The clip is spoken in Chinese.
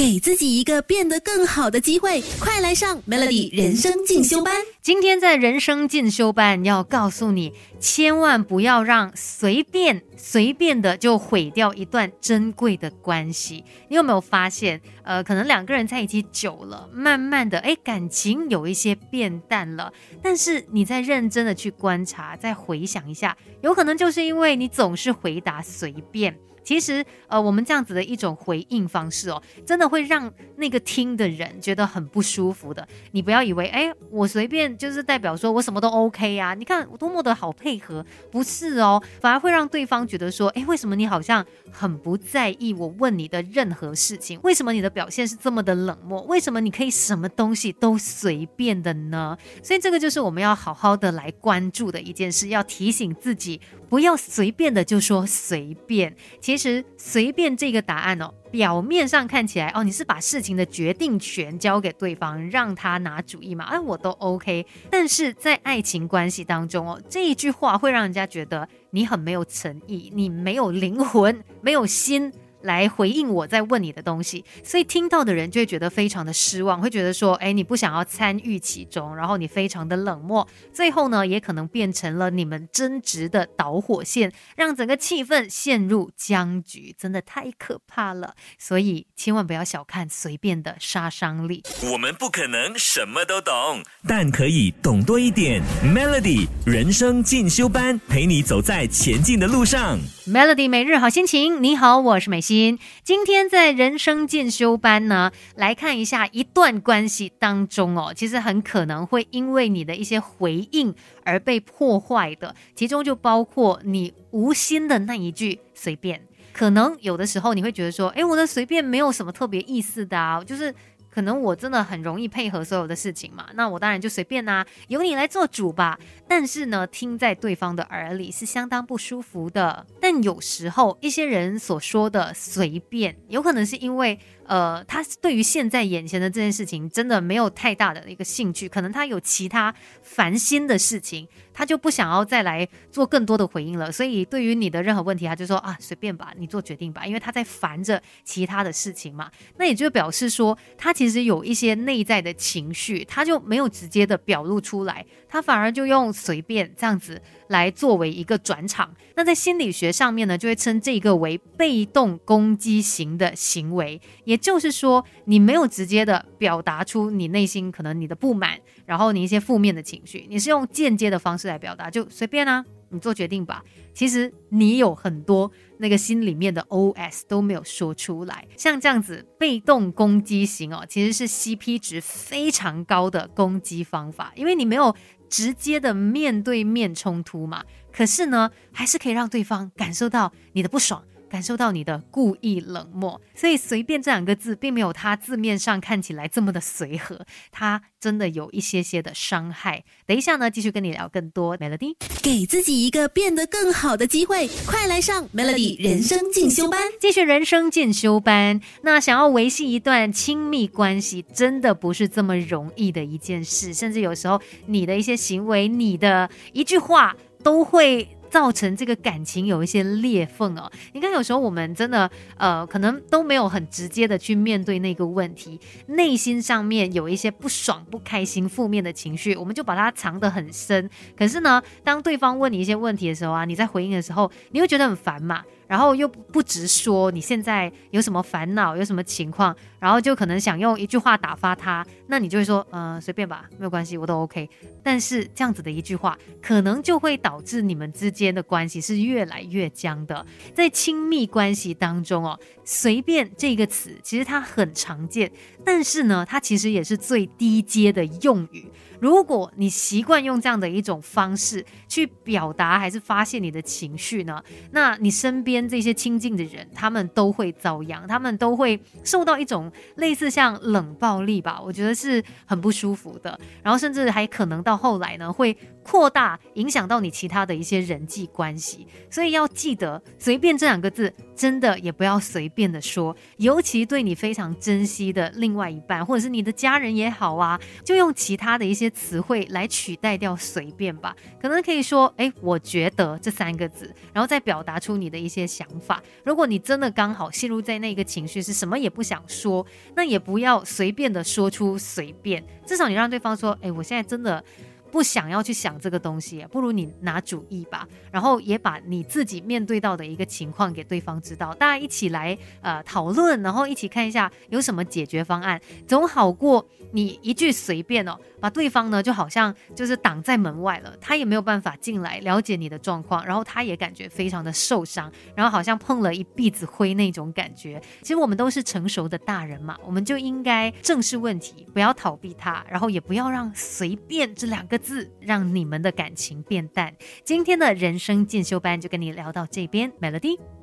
给自己一个变得更好的机会，快来上 Melody 人生进修班。今天在人生进修班要告诉你，千万不要让随便随便的就毁掉一段珍贵的关系。你有没有发现，呃，可能两个人在一起久了，慢慢的，哎，感情有一些变淡了。但是你再认真的去观察，再回想一下，有可能就是因为你总是回答随便。其实，呃，我们这样子的一种回应方式哦，真的会让那个听的人觉得很不舒服的。你不要以为，哎，我随便就是代表说我什么都 OK 啊？你看我多么的好配合，不是哦，反而会让对方觉得说，哎，为什么你好像很不在意我问你的任何事情？为什么你的表现是这么的冷漠？为什么你可以什么东西都随便的呢？所以这个就是我们要好好的来关注的一件事，要提醒自己。不要随便的就说随便，其实随便这个答案哦，表面上看起来哦，你是把事情的决定权交给对方，让他拿主意嘛，哎，我都 OK。但是在爱情关系当中哦，这一句话会让人家觉得你很没有诚意，你没有灵魂，没有心。来回应我在问你的东西，所以听到的人就会觉得非常的失望，会觉得说，哎，你不想要参与其中，然后你非常的冷漠，最后呢，也可能变成了你们争执的导火线，让整个气氛陷入僵局，真的太可怕了。所以千万不要小看随便的杀伤力。我们不可能什么都懂，但可以懂多一点。Melody 人生进修班，陪你走在前进的路上。Melody 每日好心情，你好，我是美。今天在人生进修班呢，来看一下一段关系当中哦，其实很可能会因为你的一些回应而被破坏的，其中就包括你无心的那一句随便。可能有的时候你会觉得说，哎，我的随便没有什么特别意思的啊，就是。可能我真的很容易配合所有的事情嘛，那我当然就随便啦，由你来做主吧。但是呢，听在对方的耳里是相当不舒服的。但有时候一些人所说的随便，有可能是因为。呃，他对于现在眼前的这件事情真的没有太大的一个兴趣，可能他有其他烦心的事情，他就不想要再来做更多的回应了。所以对于你的任何问题，他就说啊，随便吧，你做决定吧，因为他在烦着其他的事情嘛。那也就表示说，他其实有一些内在的情绪，他就没有直接的表露出来，他反而就用随便这样子来作为一个转场。那在心理学上面呢，就会称这个为被动攻击型的行为，也。就是说，你没有直接的表达出你内心可能你的不满，然后你一些负面的情绪，你是用间接的方式来表达，就随便啊，你做决定吧。其实你有很多那个心里面的 OS 都没有说出来，像这样子被动攻击型哦，其实是 CP 值非常高的攻击方法，因为你没有直接的面对面冲突嘛，可是呢，还是可以让对方感受到你的不爽。感受到你的故意冷漠，所以“随便”这两个字并没有它字面上看起来这么的随和，它真的有一些些的伤害。等一下呢，继续跟你聊更多。Melody，给自己一个变得更好的机会，快来上 Melody 人生进修班，继续人生进修班。那想要维系一段亲密关系，真的不是这么容易的一件事，甚至有时候你的一些行为，你的一句话都会。造成这个感情有一些裂缝哦。你看，有时候我们真的呃，可能都没有很直接的去面对那个问题，内心上面有一些不爽、不开心、负面的情绪，我们就把它藏得很深。可是呢，当对方问你一些问题的时候啊，你在回应的时候，你会觉得很烦嘛。然后又不直说你现在有什么烦恼，有什么情况，然后就可能想用一句话打发他，那你就会说，嗯，随便吧，没有关系，我都 OK。但是这样子的一句话，可能就会导致你们之间间的关系是越来越僵的。在亲密关系当中哦，随便这个词其实它很常见，但是呢，它其实也是最低阶的用语。如果你习惯用这样的一种方式去表达还是发泄你的情绪呢，那你身边这些亲近的人，他们都会遭殃，他们都会受到一种类似像冷暴力吧，我觉得是很不舒服的。然后甚至还可能到后来呢，会扩大影响到你其他的一些人际关系，所以要记得“随便”这两个字，真的也不要随便的说，尤其对你非常珍惜的另外一半，或者是你的家人也好啊，就用其他的一些词汇来取代掉“随便”吧。可能可以说：“哎，我觉得这三个字”，然后再表达出你的一些想法。如果你真的刚好陷入在那个情绪，是什么也不想说，那也不要随便的说出“随便”，至少你让对方说：“哎，我现在真的。”不想要去想这个东西，不如你拿主意吧，然后也把你自己面对到的一个情况给对方知道，大家一起来呃讨论，然后一起看一下有什么解决方案，总好过你一句随便哦，把对方呢就好像就是挡在门外了，他也没有办法进来了解你的状况，然后他也感觉非常的受伤，然后好像碰了一鼻子灰那种感觉。其实我们都是成熟的大人嘛，我们就应该正视问题，不要逃避它，然后也不要让随便这两个。字让你们的感情变淡。今天的人生进修班就跟你聊到这边，Melody。